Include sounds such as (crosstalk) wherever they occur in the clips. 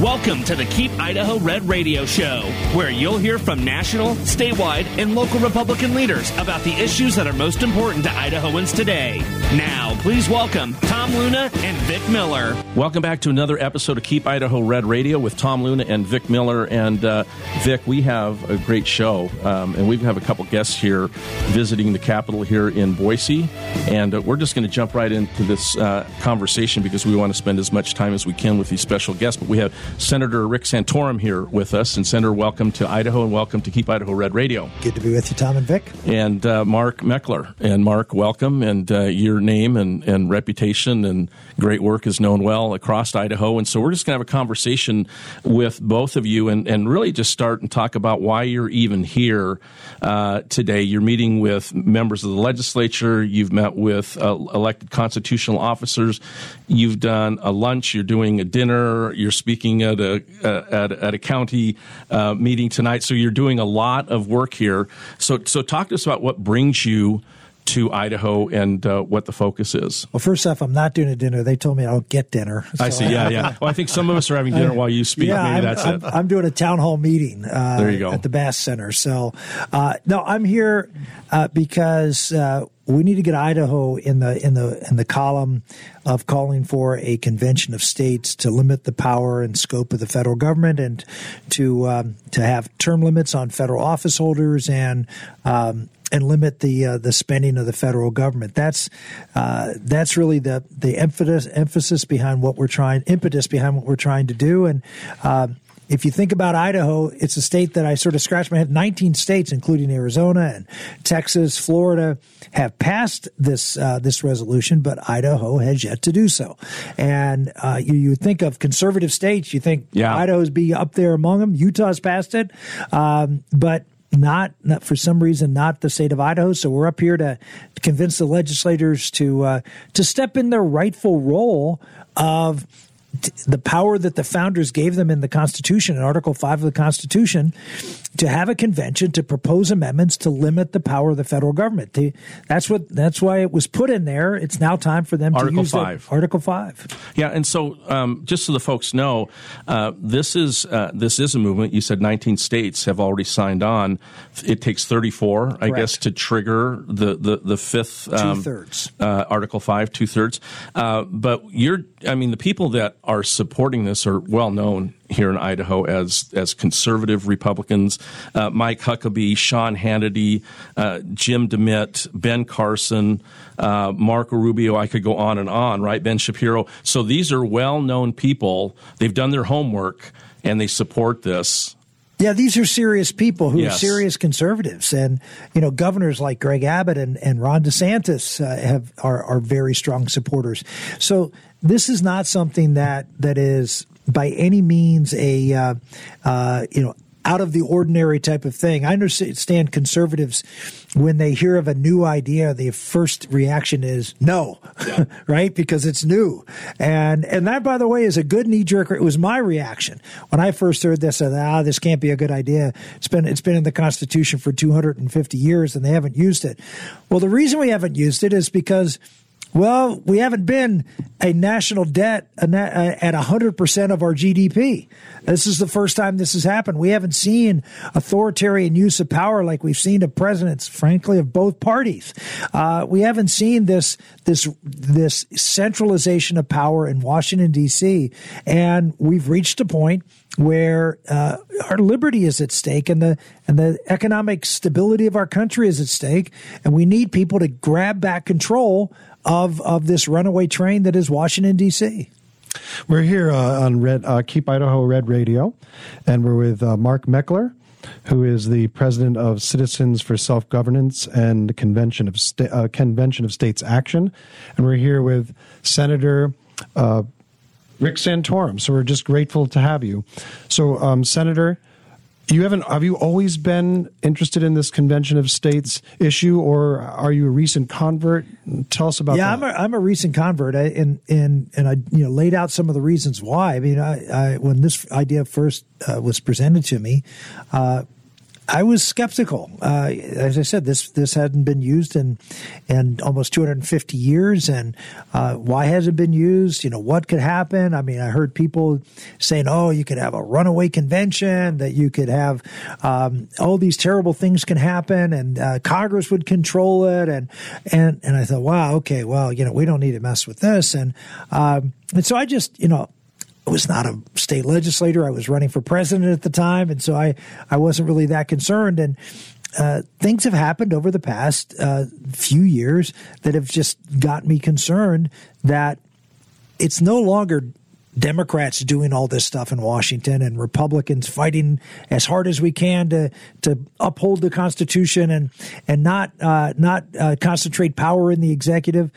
Welcome to the Keep Idaho Red Radio Show, where you'll hear from national, statewide, and local Republican leaders about the issues that are most important to Idahoans today. Now, please welcome Tom Luna and Vic Miller. Welcome back to another episode of Keep Idaho Red Radio with Tom Luna and Vic Miller. And uh, Vic, we have a great show, um, and we have a couple guests here visiting the Capitol here in Boise. And uh, we're just going to jump right into this uh, conversation because we want to spend as much time as we can with these special guests. But we have Senator Rick Santorum here with us. And Senator, welcome to Idaho and welcome to Keep Idaho Red Radio. Good to be with you, Tom and Vic. And uh, Mark Meckler. And Mark, welcome. And uh, your name and, and reputation and great work is known well across Idaho. And so we're just going to have a conversation with both of you and, and really just start and talk about why you're even here uh, today. You're meeting with members of the legislature, you've met with uh, elected constitutional officers, you've done a lunch, you're doing a dinner, you're speaking at a, at, at, a county uh, meeting tonight. So you're doing a lot of work here. So, so talk to us about what brings you to Idaho and uh, what the focus is. Well, first off, I'm not doing a dinner. They told me I'll get dinner. So I see. Yeah, yeah. Well, I think some of us are having dinner while you speak. Yeah, Maybe I'm, that's I'm, it. I'm doing a town hall meeting. Uh, there you go at the Bass Center. So, uh, no, I'm here uh, because uh, we need to get Idaho in the in the in the column of calling for a convention of states to limit the power and scope of the federal government and to um, to have term limits on federal office holders and um, and limit the uh, the spending of the federal government. That's uh, that's really the the emphasis emphasis behind what we're trying impetus behind what we're trying to do. And uh, if you think about Idaho, it's a state that I sort of scratch my head. 19 states, including Arizona and Texas, Florida, have passed this uh, this resolution, but Idaho has yet to do so. And uh, you, you think of conservative states, you think yeah. Idaho's be up there among them. Utah's passed it, um, but not, not, for some reason not the state of Idaho. So we're up here to, to convince the legislators to uh, to step in their rightful role of the power that the founders gave them in the Constitution, in Article 5 of the Constitution, to have a convention to propose amendments to limit the power of the federal government. that's what that's why it was put in there. It's now time for them Article to use 5. That, Article 5. Yeah, and so um, just so the folks know, uh, this is uh, this is a movement. You said 19 states have already signed on. It takes 34, Correct. I guess, to trigger the the, the fifth um, two thirds uh, Article 5, two thirds. Uh, but you're, I mean, the people that are supporting this are well known here in Idaho as as conservative Republicans. Uh, Mike Huckabee, Sean Hannity, uh, Jim DeMint, Ben Carson, uh, Marco Rubio. I could go on and on. Right, Ben Shapiro. So these are well known people. They've done their homework and they support this. Yeah, these are serious people who yes. are serious conservatives, and you know, governors like Greg Abbott and, and Ron DeSantis uh, have are, are very strong supporters. So this is not something that that is by any means a uh, uh, you know out of the ordinary type of thing. I understand conservatives when they hear of a new idea, the first reaction is no, yeah. (laughs) right? Because it's new. And, and that, by the way, is a good knee jerk. It was my reaction when I first heard this. I ah, this can't be a good idea. It's been, it's been in the Constitution for 250 years and they haven't used it. Well, the reason we haven't used it is because well, we haven't been a national debt at 100% of our GDP. This is the first time this has happened. We haven't seen authoritarian use of power like we've seen of presidents, frankly, of both parties. Uh, we haven't seen this, this, this centralization of power in Washington, D.C. And we've reached a point where uh, our liberty is at stake and the and the economic stability of our country is at stake, and we need people to grab back control of of this runaway train that is Washington D.C. We're here uh, on Red uh, Keep Idaho Red Radio, and we're with uh, Mark Meckler, who is the president of Citizens for Self Governance and Convention of Sta- uh, Convention of States Action, and we're here with Senator. Uh, Rick Santorum. So we're just grateful to have you. So, um, Senator, you haven't have you always been interested in this convention of states issue or are you a recent convert tell us about that. yeah that. i'm a, I'm a recent convert I, and and and i you know laid out some of the reasons why i mean i, I when this idea first uh, was presented to me uh, I was skeptical. Uh, as I said, this this hadn't been used in in almost 250 years, and uh, why has it been used? You know, what could happen? I mean, I heard people saying, "Oh, you could have a runaway convention, that you could have um, all these terrible things can happen, and uh, Congress would control it." And and and I thought, "Wow, okay, well, you know, we don't need to mess with this." And um, and so I just, you know, I was not a state legislator. I was running for president at the time, and so I I wasn't really that concerned. And uh, things have happened over the past uh, few years that have just got me concerned that it's no longer Democrats doing all this stuff in Washington and Republicans fighting as hard as we can to to uphold the Constitution and and not uh, not uh, concentrate power in the executive.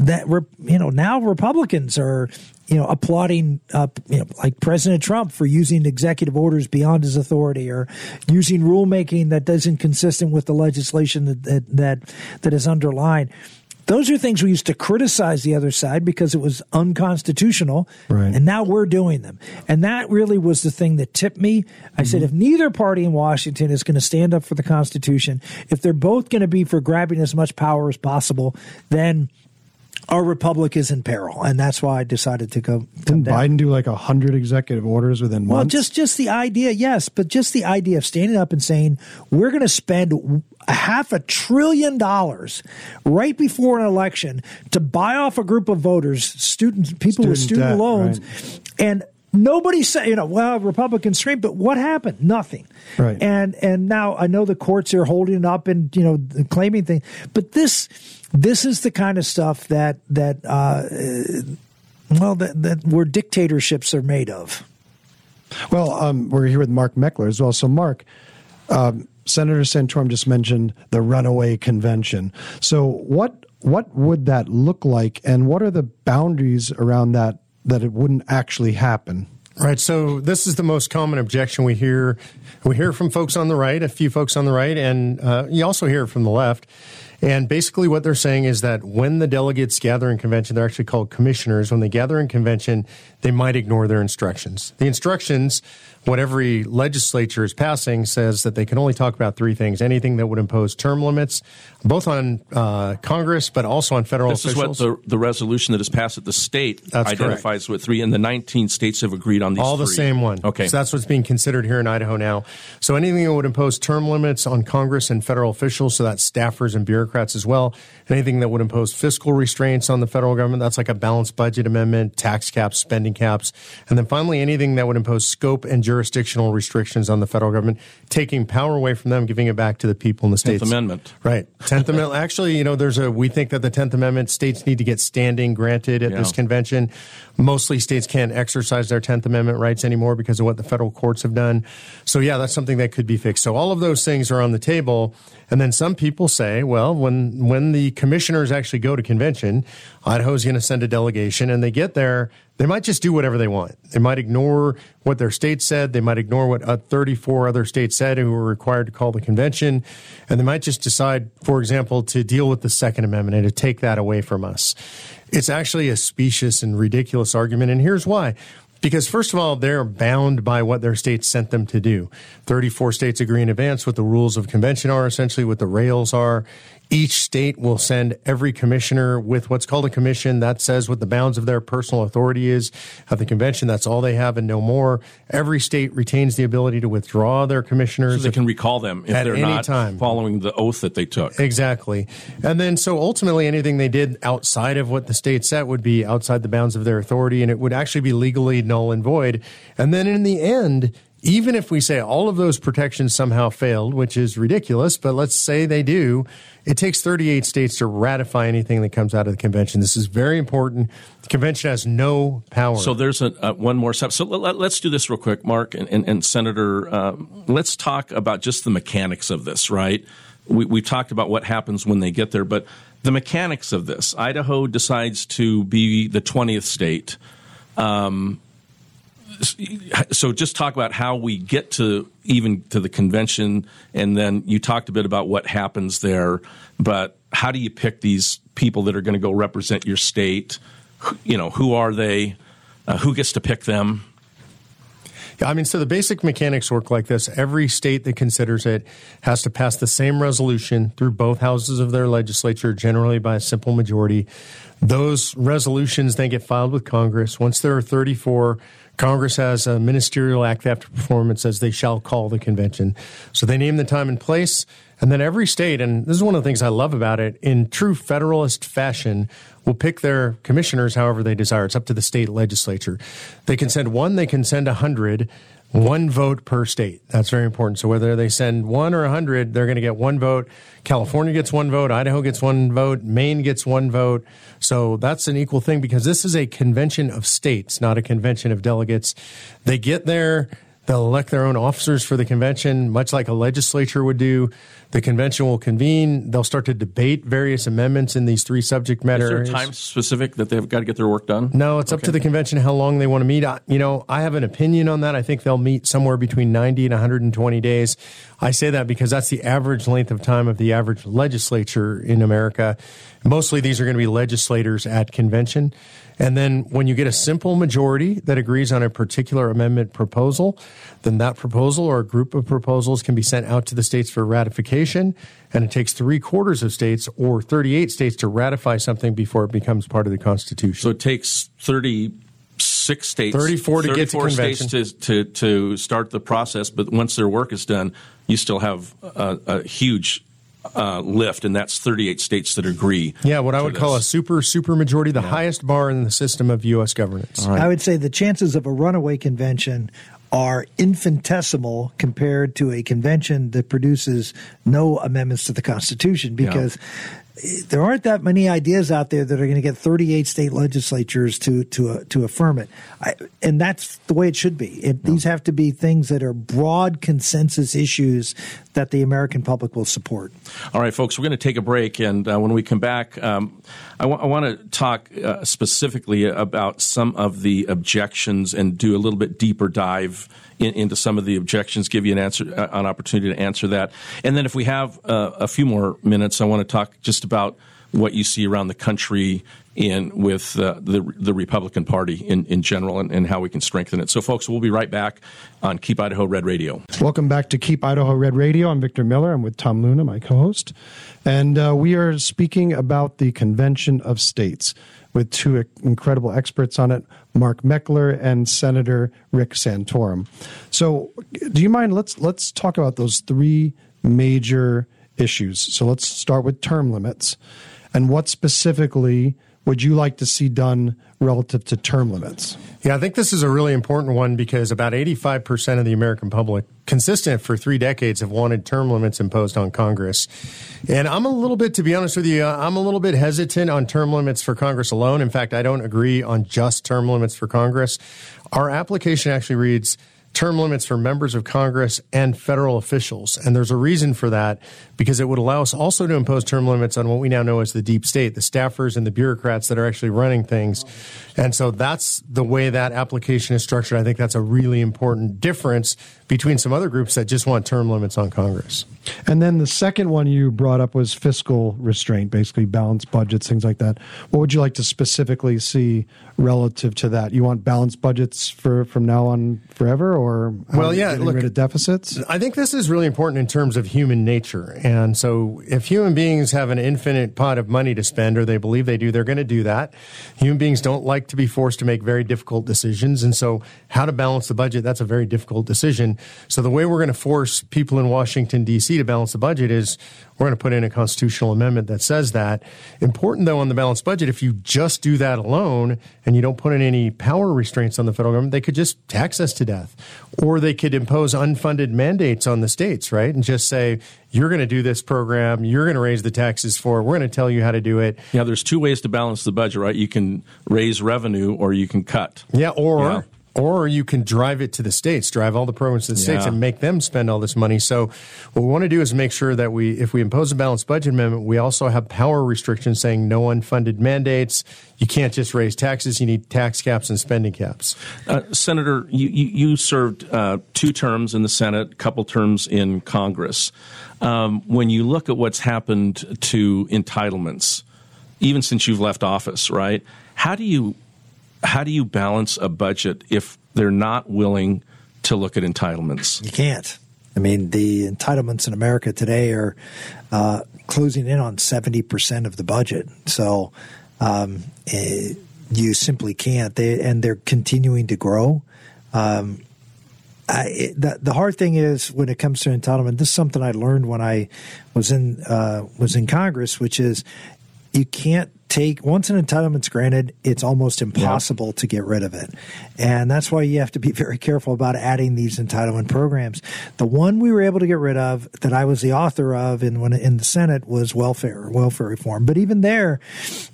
That you know now Republicans are you know, applauding, uh, you know, like President Trump for using executive orders beyond his authority or using rulemaking that isn't consistent with the legislation that, that, that, that is underlined. Those are things we used to criticize the other side because it was unconstitutional. Right. And now we're doing them. And that really was the thing that tipped me. I mm-hmm. said, if neither party in Washington is going to stand up for the Constitution, if they're both going to be for grabbing as much power as possible, then – our republic is in peril, and that's why I decided to go. Didn't Biden do like a hundred executive orders within well, months? Well, just just the idea, yes, but just the idea of standing up and saying we're going to spend a half a trillion dollars right before an election to buy off a group of voters, students, people student with student debt, loans, right. and nobody said, you know, well, Republicans scream but what happened? Nothing. Right. And and now I know the courts are holding up and you know claiming things, but this this is the kind of stuff that that uh, well that, that where dictatorships are made of. Well, um, we're here with Mark Meckler as well. So, Mark, um, Senator Santorum just mentioned the runaway convention. So, what what would that look like, and what are the boundaries around that that it wouldn't actually happen? Right. So this is the most common objection we hear. We hear from folks on the right, a few folks on the right, and uh, you also hear from the left. And basically, what they're saying is that when the delegates gather in convention, they're actually called commissioners. When they gather in convention, they might ignore their instructions. The instructions what every legislature is passing says that they can only talk about three things anything that would impose term limits, both on uh, Congress, but also on federal this officials. is what the, the resolution that is passed at the state that's identifies correct. with three, and the 19 states have agreed on these All the same one. Okay. So that's what's being considered here in Idaho now. So anything that would impose term limits on Congress and federal officials, so that's staffers and bureaucrats as well. Anything that would impose fiscal restraints on the federal government, that's like a balanced budget amendment, tax caps, spending caps. And then finally, anything that would impose scope and jurisdictional restrictions on the federal government, taking power away from them, giving it back to the people in the states. Tenth Amendment, right? Tenth Amendment. Actually, you know, there's a. We think that the Tenth Amendment states need to get standing granted at yeah. this convention. Mostly states can't exercise their Tenth Amendment rights anymore because of what the federal courts have done. So yeah, that's something that could be fixed. So all of those things are on the table. And then some people say, well, when when the commissioners actually go to convention, Idaho's going to send a delegation, and they get there they might just do whatever they want. They might ignore what their state said. They might ignore what uh, 34 other states said who were required to call the convention. And they might just decide, for example, to deal with the Second Amendment and to take that away from us. It's actually a specious and ridiculous argument. And here's why. Because, first of all, they're bound by what their states sent them to do. 34 states agree in advance what the rules of convention are, essentially, what the rails are. Each state will send every commissioner with what's called a commission that says what the bounds of their personal authority is at the convention. That's all they have and no more. Every state retains the ability to withdraw their commissioners. So they can recall them if they're not time. following the oath that they took. Exactly. And then so ultimately anything they did outside of what the state set would be outside the bounds of their authority and it would actually be legally null and void. And then in the end, even if we say all of those protections somehow failed, which is ridiculous, but let's say they do, it takes 38 states to ratify anything that comes out of the convention. This is very important. The convention has no power. So there's a, one more step. So let, us do this real quick, Mark and, and, and Senator. Um, let's talk about just the mechanics of this, right? We, we've talked about what happens when they get there, but the mechanics of this. Idaho decides to be the 20th state. Um, so just talk about how we get to even to the convention and then you talked a bit about what happens there but how do you pick these people that are going to go represent your state you know who are they uh, who gets to pick them I mean, so the basic mechanics work like this. Every state that considers it has to pass the same resolution through both houses of their legislature, generally by a simple majority. Those resolutions then get filed with Congress. Once there are 34, Congress has a ministerial act after performance says they shall call the convention. So they name the time and place. And then every state, and this is one of the things I love about it, in true federalist fashion, will pick their commissioners however they desire. It's up to the state legislature. They can send one, they can send a hundred, one vote per state. That's very important. So whether they send one or a hundred, they're going to get one vote. California gets one vote, Idaho gets one vote, Maine gets one vote. So that's an equal thing because this is a convention of states, not a convention of delegates. They get there. They'll elect their own officers for the convention, much like a legislature would do. The convention will convene. They'll start to debate various amendments in these three subject matter Is there areas. time specific that they've got to get their work done? No, it's up to the convention how long they want to meet. I, you know, I have an opinion on that. I think they'll meet somewhere between 90 and 120 days. I say that because that's the average length of time of the average legislature in America. Mostly these are going to be legislators at convention. And then when you get a simple majority that agrees on a particular amendment proposal, then that proposal or a group of proposals can be sent out to the states for ratification. And it takes three quarters of states or 38 states to ratify something before it becomes part of the Constitution. So it takes 36 states, 34 to get to 34 states to, to, to start the process, but once their work is done, you still have a, a huge uh, lift, and that's 38 states that agree. Yeah, what I to would call a super super majority, the highest bar in the system of U.S. governance. I would say the chances of a runaway convention are infinitesimal compared to a convention that produces no amendments to the Constitution because there aren't that many ideas out there that are going to get 38 state legislatures to to uh, to affirm it. I, and that's the way it should be. It, These have to be things that are broad consensus issues that the American public will support. All right, folks, we're going to take a break, and uh, when we come back, um, I want to talk uh, specifically about some of the objections and do a little bit deeper dive in, into some of the objections, give you an answer, uh, an opportunity to answer that, and then if we have uh, a few more minutes, I want to talk just about what you see around the country in with uh, the the Republican Party in, in general and, and how we can strengthen it. So, folks, we'll be right back on Keep Idaho Red Radio. Welcome back to Keep Idaho Red Radio. I'm Victor Miller. I'm with Tom Luna, my co host. And uh, we are speaking about the Convention of States with two incredible experts on it Mark Meckler and Senator Rick Santorum. So, do you mind? Let's, let's talk about those three major issues. So, let's start with term limits. And what specifically would you like to see done relative to term limits? Yeah, I think this is a really important one because about 85% of the American public, consistent for three decades, have wanted term limits imposed on Congress. And I'm a little bit, to be honest with you, uh, I'm a little bit hesitant on term limits for Congress alone. In fact, I don't agree on just term limits for Congress. Our application actually reads, term limits for members of Congress and federal officials. And there's a reason for that because it would allow us also to impose term limits on what we now know as the deep state, the staffers and the bureaucrats that are actually running things. And so that's the way that application is structured. I think that's a really important difference between some other groups that just want term limits on Congress. And then the second one you brought up was fiscal restraint, basically balanced budgets, things like that. What would you like to specifically see relative to that? You want balanced budgets for from now on forever, or Well, yeah, look- rid of deficits? I think this is really important in terms of human nature. And so, if human beings have an infinite pot of money to spend, or they believe they do, they're going to do that. Human beings don't like to be forced to make very difficult decisions. And so, how to balance the budget, that's a very difficult decision. So, the way we're going to force people in Washington, D.C. to balance the budget is we're going to put in a constitutional amendment that says that. Important, though, on the balanced budget, if you just do that alone and you don't put in any power restraints on the federal government, they could just tax us to death. Or they could impose unfunded mandates on the states, right? And just say, you're going to do this program, you're going to raise the taxes for it, we're going to tell you how to do it. Yeah, there's two ways to balance the budget, right? You can raise revenue or you can cut. Yeah, or. Or you can drive it to the states, drive all the programs to the states, and make them spend all this money. So, what we want to do is make sure that we, if we impose a balanced budget amendment, we also have power restrictions saying no unfunded mandates. You can't just raise taxes; you need tax caps and spending caps. Uh, Senator, you, you, you served uh, two terms in the Senate, a couple terms in Congress. Um, when you look at what's happened to entitlements, even since you've left office, right? How do you how do you balance a budget if they're not willing to look at entitlements. You can't. I mean, the entitlements in America today are uh, closing in on 70% of the budget. So um, eh, you simply can't. They, and they're continuing to grow. Um, I, the, the hard thing is when it comes to entitlement. This is something I learned when I was in uh, was in Congress, which is you can't take once an entitlement's granted, it's almost impossible to get rid of it. And that's why you have to be (laughs) very careful about adding these entitlement programs. The one we were able to get rid of that I was the author of in when in the Senate was welfare welfare reform. But even there,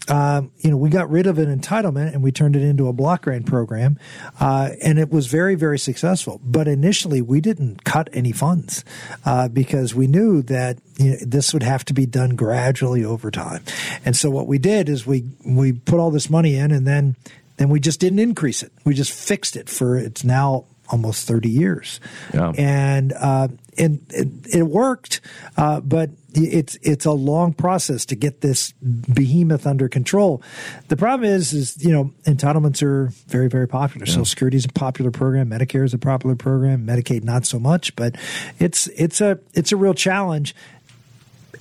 um, you know, we got rid of an entitlement and we turned it into a block grant program, uh, and it was very very successful. But initially, we didn't cut any funds uh, because we knew that you know, this would have to be done gradually over time. And so what we did is we we put all this money in, and then then we just didn't increase it. We just fixed it for it's now almost 30 years. Yeah. And, uh, and it, it worked, uh, but it's it's a long process to get this behemoth under control. The problem is, is you know entitlements are very very popular. Yeah. Social Security is a popular program. Medicare is a popular program. Medicaid not so much, but it's it's a it's a real challenge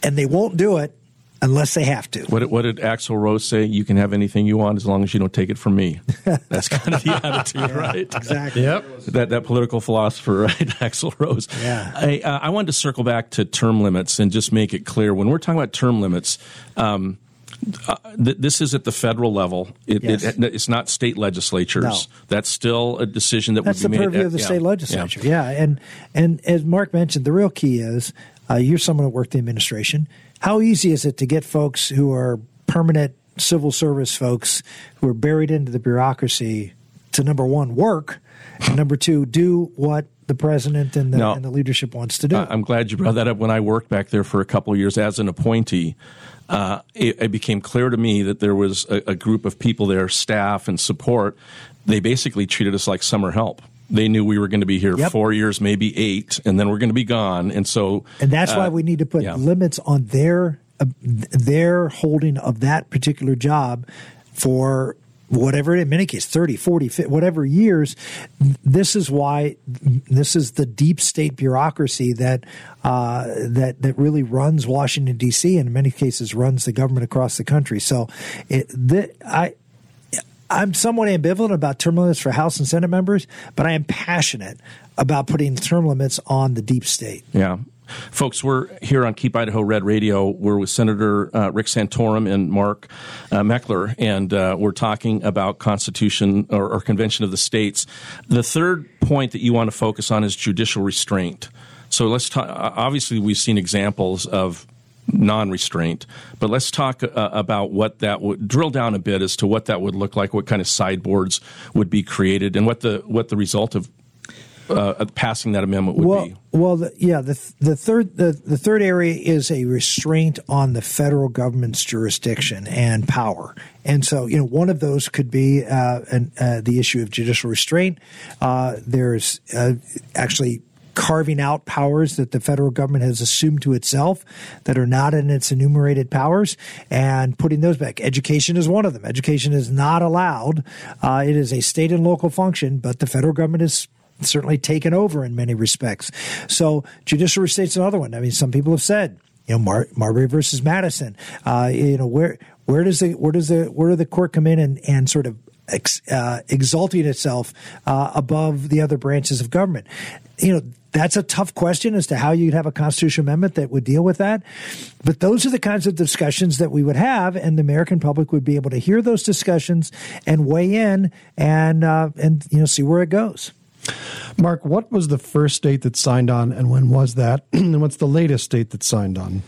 and they won't do it unless they have to. What, what, did Axl Rose say? You can have anything you want as long as you don't take it from me. (laughs) That's kind of the attitude, right? Exactly. Yep. That that political philosopher, (laughs) right? Axl Rose. Yeah. I, uh, I wanted to circle back to term limits and just make it clear when we're talking about term limits. Um, uh, th- this is at the federal level. It, yes. it, it's not state legislatures. No. That's still a decision that That's would be the made. purview at, of the yeah. state legislature. Yeah. yeah. and and as Mark mentioned, the real key is uh, you're someone who worked the administration. How easy is it to get folks who are permanent civil service folks who are buried into the bureaucracy to number one work, and number two do what the president and the, No. and the leadership wants to do? I'm glad you brought that up. When I worked back there for a couple of years as an appointee, uh, it, it became clear to me that there was a, a group of people there, staff and support. They basically treated us like summer help. They knew we were going to be here Yep. four years, maybe eight, and then we're going to be gone. And so, And that's why uh, we need to put yeah. limits on their uh, their holding of that particular job for whatever in many cases 30 40 50, whatever years this is why this is the deep state bureaucracy that uh, that that really runs Washington D.C. and in many cases runs the government across the country so it the, I I'm somewhat ambivalent about term limits for House and Senate members, but I am passionate about putting term limits on the deep state. Yeah. Folks, we're here on Keep Idaho Red Radio. We're with Senator uh, Rick Santorum and Mark uh, Meckler, and uh, we're talking about Constitution or, or Convention of the States. The third point that you want to focus on is judicial restraint. So let's talk. Obviously, we've seen examples of non-restraint, but let's talk uh, about what that would drill down a bit as to what that would look like, what kind of sideboards would be created, and what the what the result of uh, passing that amendment would well, be. well, the, yeah. The the third the, the third area is a restraint on the federal government's jurisdiction and power, and so you know one of those could be uh, an, uh, the issue of judicial restraint. Uh, there's uh, actually carving out powers that the federal government has assumed to itself that are not in its enumerated powers and putting those back. Education is one of them. Education is not allowed. Uh, it is a state and local function, but the federal government is certainly taken over in many respects. So judicial restate's another one. I mean, some people have said, you know, Mar- Marbury versus Madison. Uh, you know, where where does the where does the where does the court come in and and sort of ex, uh, exalting itself uh, above the other branches of government? You know. That's a tough question as to how you'd have a constitutional amendment that would deal with that. But those are the kinds of discussions that we would have, and the American public would be able to hear those discussions and weigh in and uh, and you know see where it goes. Mark, what was the first state that signed on, and when was that? (clears throat) and what's the latest state that signed on?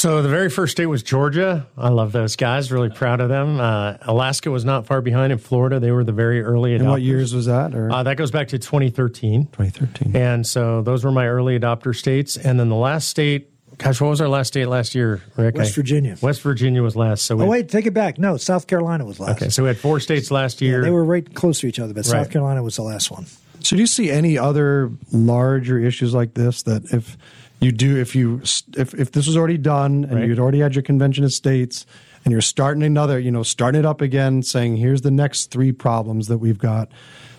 So the very first state was Georgia. I love those guys. Really proud of them. Uh, Alaska was not far behind. In Florida, they were the very early adopters. And what years was that? Or Uh, that goes back to 2013. 2013. And so those were my early adopter states. And then the last state, gosh, what was our last state last year, Rick? West I- Virginia. West Virginia was last. So we Oh wait, take it back. No, South Carolina was last. okay, so we had four states last year. they were right close to each other, but South Carolina was the last one. So do you see any other larger issues like this that if you do if you if if this was already done and Right. you'd already had your convention of states and you're starting another, you know, starting it up again, saying, here's the next three problems that we've got.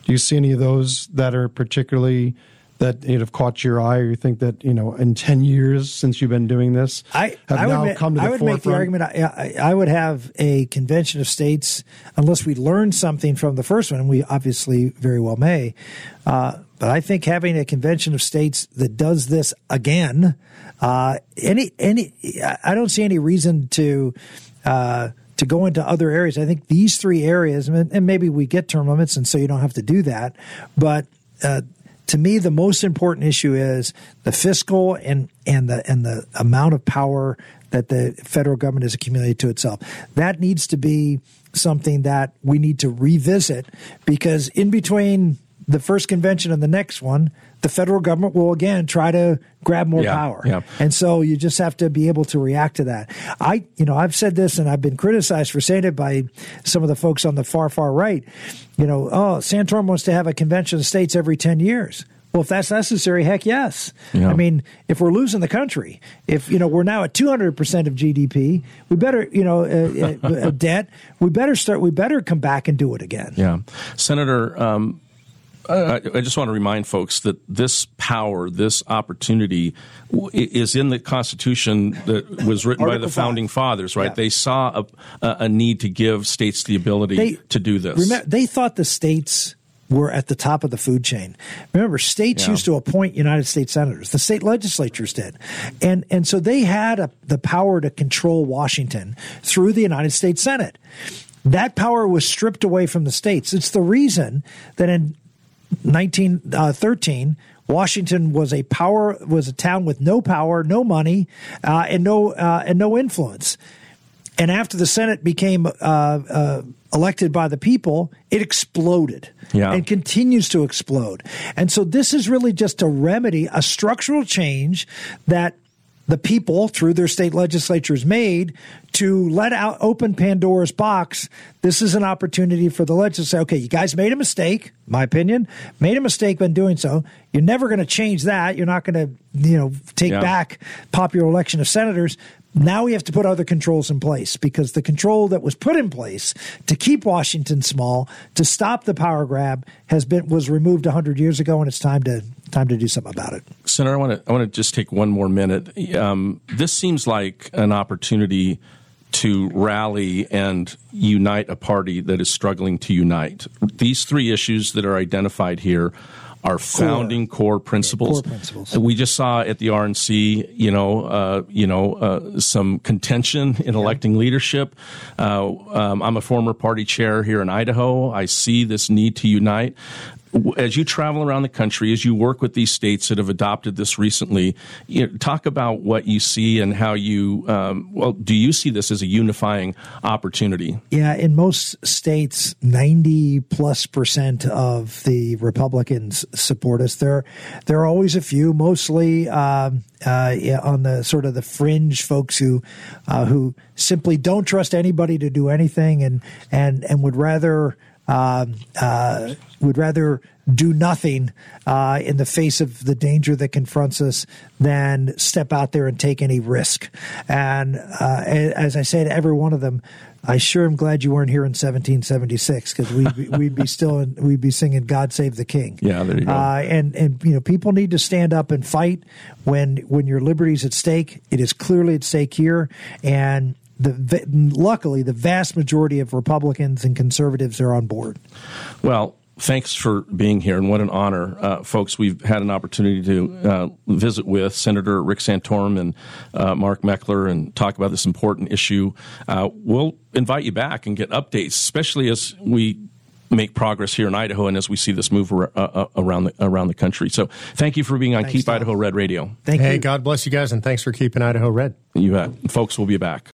Do you see any of those that are particularly that know, have caught your eye, or you think that you know in ten years since you've been doing this, I, have I now would, come to the I would forefront? make the argument. I, I, I would have a convention of states, unless we learn something from the first one, and we obviously very well may. Uh, but I think having a convention of states that does this again, uh, any any, I don't see any reason to. Uh, to go into other areas, I think these three areas, and maybe we get term limits, and so you don't have to do that. But uh, to me, the most important issue is the fiscal and and the and the amount of power that the federal government has accumulated to itself. That needs to be something that we need to revisit because in between the first convention and the next one, the federal government will again try to grab more Yeah, power. yeah. And so you just have to be able to react to that. I, you know, I've said this and I've been criticized for saying it by some of the folks on the far, far right. You know, oh, Santorum wants to have a convention of states every 10 years. Well, if that's necessary, heck yes. Yeah. I mean, if we're losing the country, if you know we're now at 200 percent of GDP, we better, you know, uh, uh, (laughs) debt. We better start. We better come back and do it again. Yeah, Senator. Um, I, I just want to remind folks that this power, this opportunity, is in the Constitution that was written by the founding five. fathers. Right? Yeah. They saw a, a a need to give states the ability They- to do this. Remember, they thought the states were at the top of the food chain. Remember, states Yeah. used to appoint United States senators. The state legislatures did, and and so they had a, the power to control Washington through the United States Senate. That power was stripped away from the states. It's the reason that in 1913. Washington was a power was a town with no power, no money, uh, and no uh, and no influence. And after the Senate became uh, uh, elected by the people, it exploded Yeah. and continues to explode. And so this is really just a remedy, a structural change that the people through their state legislatures made to let out open Pandora's box. This is an opportunity for the legislature to say, okay, you guys made a mistake, my opinion, made a mistake when doing so. You're never going to change that. You're not going to, you know, take Yeah. back popular election of senators. Now we have to put other controls in place because the control that was put in place to keep Washington small, to stop the power grab, has been was removed hundred years ago, and it's time to time to do something about it. Senator, I want to I want to just take one more minute. Um, this seems like an opportunity to rally and unite a party that is struggling to unite. These three issues that are identified here are founding core principles. core principles. We just saw at the RNC, you know, uh, you know, uh, some contention in electing leadership. Uh, um, I'm a former party chair here in Idaho. I see this need to unite as you travel around the country, as you work with these states that have adopted this recently, you know, talk about what you see and how you, um, well, do you see this as a unifying opportunity? Yeah, in most states, 90 plus percent of the Republicans support us. There, there are always a few, mostly um, uh, on the sort of the fringe folks who, uh, who simply don't trust anybody to do anything and and and would rather. Um, uh, would rather do nothing uh, in the face of the danger that confronts us than step out there and take any risk. And uh, as I say to every one of them, I sure am glad you weren't here in 1776 because we'd be, (laughs) we'd be still in, we'd be singing "God Save the King." Yeah, there you go. Uh, and and you know people need to stand up and fight when when your liberty's at stake. It is clearly at stake here, and the luckily the vast majority of Republicans and conservatives are on board. Well, thanks for being here, and what an honor, uh, folks. We've had an opportunity to uh, visit with Senator Rick Santorum and uh, Mark Meckler and talk about this important issue. Uh, we'll invite you back and get updates, especially as we make progress here in Idaho and as we see this move uh, uh, around the around the country. So, thank you for being on Thanks, Keep Tom. Idaho Red Radio. Thank Hey, you. God bless you guys, and thanks for keeping Idaho red. You bet. folks. We'll be back.